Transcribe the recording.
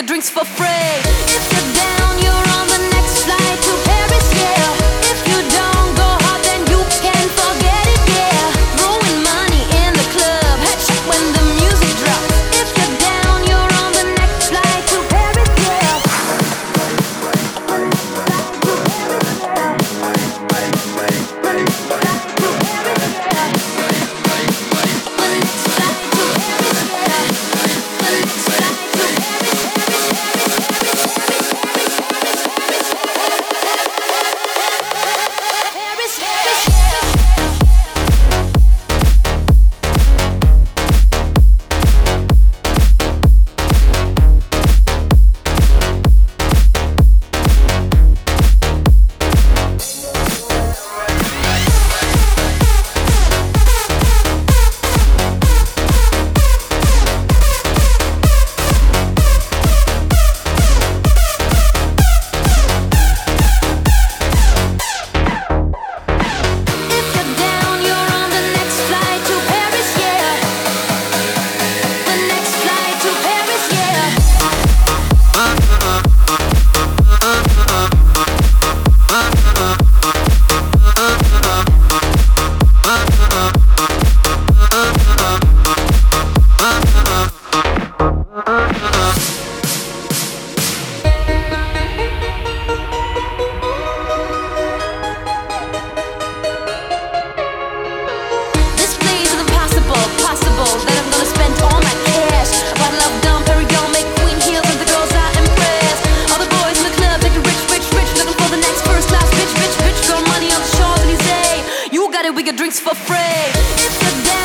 drinks for free. If you're down, you're on the next flight to Paris, yeah. If you don't go hard, then you can forget it, yeah. Throwing money in the club, headshot when the music drops. If you're down, you're on the next flight to Paris, yeah. Get drinks for free.